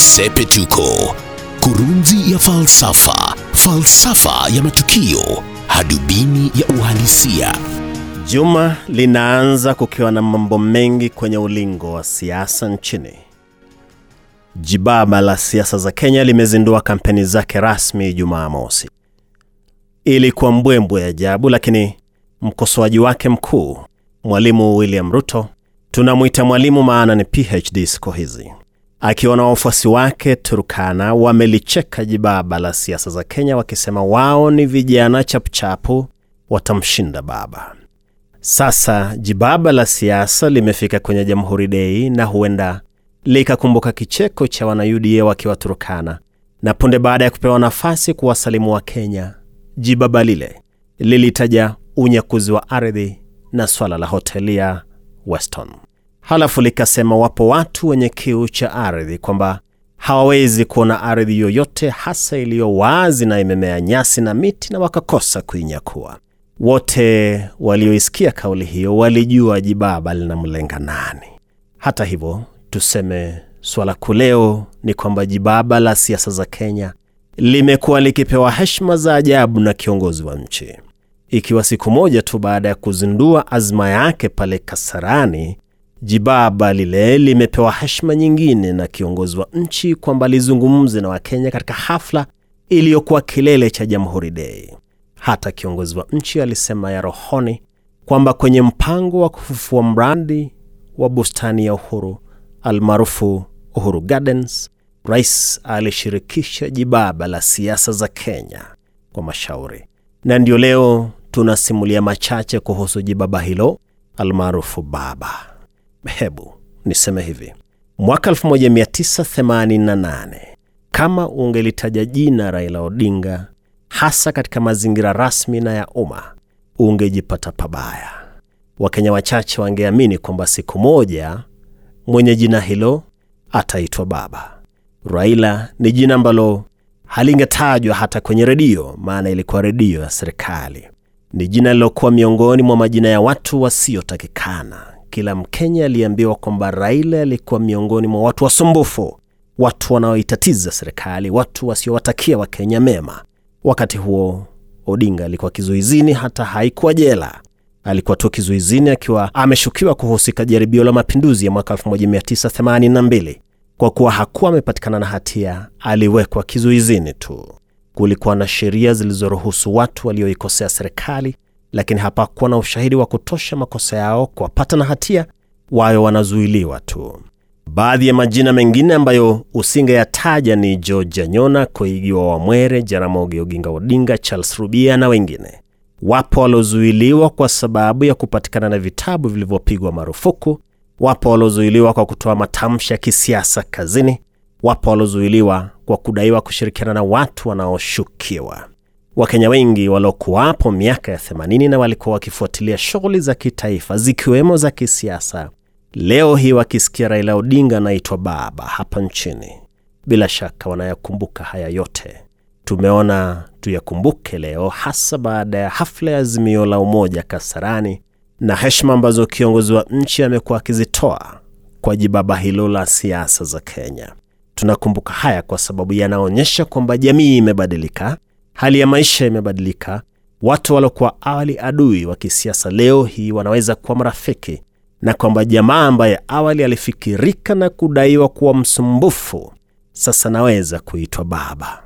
Sepetuko, kurunzi ya falsafa, falsafa ya matukio, hadubini ya uhalisia. Juma linaanza kukiwa na mambo mengi kwenye ulingo wa siasa nchini. Jibaba la siasa za Kenya limezindua kampeni zake rasmi Jumaa mosi. Ilikuwa mbwembwe ajabu, lakini mkosoaji wake mkuu Mwalimu William Ruto, tunamwita mwalimu maana ni PhD siku hizi, akiwa wafuasi wake Turkana, wamelicheka jibaba la siasa za Kenya wakisema wao ni vijana chapuchapu, watamshinda baba. Sasa jibaba la siasa limefika kwenye Jamhuri Dei na huenda likakumbuka kicheko cha wana-UDA wakiwa Turkana, na punde baada ya kupewa nafasi kuwasalimu wa Kenya, jibaba lile lilitaja unyakuzi wa ardhi na swala la hoteli ya Weston. Halafu likasema wapo watu wenye kiu cha ardhi, kwamba hawawezi kuona ardhi yoyote hasa iliyo wazi na imemea nyasi na miti, na wakakosa kuinyakua. Wote walioisikia kauli hiyo walijua jibaba linamlenga nani. Hata hivyo, tuseme swala kuu leo ni kwamba jibaba la siasa za Kenya limekuwa likipewa heshima za ajabu na kiongozi wa nchi ikiwa siku moja tu baada ya kuzindua azma yake pale Kasarani, jibaba lile limepewa heshima nyingine na kiongozi wa nchi kwamba lizungumze na Wakenya katika hafla iliyokuwa kilele cha Jamhuri Dei. Hata kiongozi wa nchi alisema ya rohoni kwamba kwenye mpango wa kufufua mradi wa bustani ya Uhuru almaarufu Uhuru Gardens, rais alishirikisha jibaba la siasa za Kenya kwa mashauri, na ndio leo tunasimulia machache kuhusu jibaba hilo almaarufu baba. Hebu niseme hivi, mwaka 1988 kama ungelitaja jina Raila Odinga, hasa katika mazingira rasmi na ya umma, ungejipata pabaya. Wakenya wachache wangeamini kwamba siku moja mwenye jina hilo ataitwa baba. Raila ni jina ambalo halingetajwa hata kwenye redio, maana ilikuwa redio ya serikali. Ni jina lilokuwa miongoni mwa majina ya watu wasiotakikana. Kila Mkenya aliambiwa kwamba Raila alikuwa miongoni mwa watu wasumbufu, watu wanaoitatiza serikali, watu wasiowatakia Wakenya mema. Wakati huo Odinga alikuwa kizuizini, hata haikuwa jela. Alikuwa tu kizuizini akiwa ameshukiwa kuhusika jaribio la mapinduzi ya mwaka 1982. Kwa kuwa hakuwa amepatikana na hatia, aliwekwa kizuizini tu. Kulikuwa na sheria zilizoruhusu watu walioikosea serikali, lakini hapakuwa na ushahidi wa kutosha makosa yao kuwapata na hatia, wayo wanazuiliwa tu. Baadhi ya majina mengine ambayo usingeyataja ni George Nyona, Koigi wa Wamwere, Jaramogi Oginga Odinga, Charles Rubia na wengine. Wapo waliozuiliwa kwa sababu ya kupatikana na vitabu vilivyopigwa marufuku. Wapo waliozuiliwa kwa kutoa matamshi ya kisiasa kazini. Wapo waliozuiliwa kwa kudaiwa kushirikiana na watu wanaoshukiwa. Wakenya wengi waliokuwapo miaka ya 80 na walikuwa wakifuatilia shughuli za kitaifa zikiwemo za kisiasa, leo hii wakisikia Raila Odinga anaitwa baba hapa nchini, bila shaka wanayakumbuka haya yote. Tumeona tuyakumbuke leo, hasa baada ya hafla ya Azimio la Umoja Kasarani na heshima ambazo kiongozi wa nchi amekuwa akizitoa kwa jibaba hilo la siasa za Kenya. Tunakumbuka haya kwa sababu yanaonyesha kwamba jamii imebadilika, hali ya maisha imebadilika. Watu waliokuwa awali adui wa kisiasa leo hii wanaweza kuwa marafiki, na kwamba jamaa ambaye awali alifikirika na kudaiwa kuwa msumbufu sasa naweza kuitwa baba.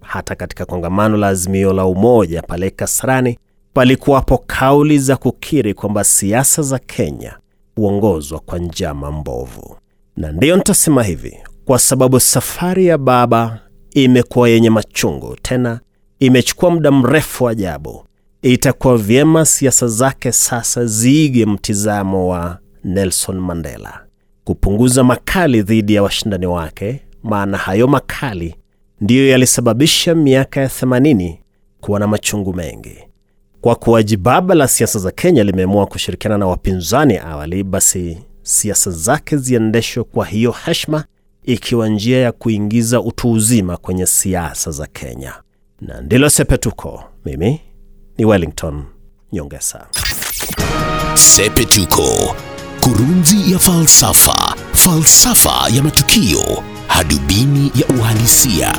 Hata katika kongamano la Azimio la Umoja pale Kasarani palikuwapo kauli za kukiri kwamba siasa za Kenya huongozwa kwa njama mbovu, na ndiyo nitasema hivi kwa sababu safari ya baba imekuwa yenye machungu, tena imechukua muda mrefu ajabu. Itakuwa vyema siasa zake sasa ziige mtizamo wa Nelson Mandela, kupunguza makali dhidi ya washindani wake, maana hayo makali ndiyo yalisababisha miaka ya 80 kuwa na machungu mengi. Kwa kuwa jibaba la siasa za Kenya limeamua kushirikiana na wapinzani awali, basi siasa zake ziendeshwe kwa hiyo heshima ikiwa njia ya kuingiza utu uzima kwenye siasa za Kenya. Na ndilo Sepetuko. Mimi ni Wellington Nyongesa. Sepetuko, kurunzi ya falsafa, falsafa ya matukio, hadubini hisia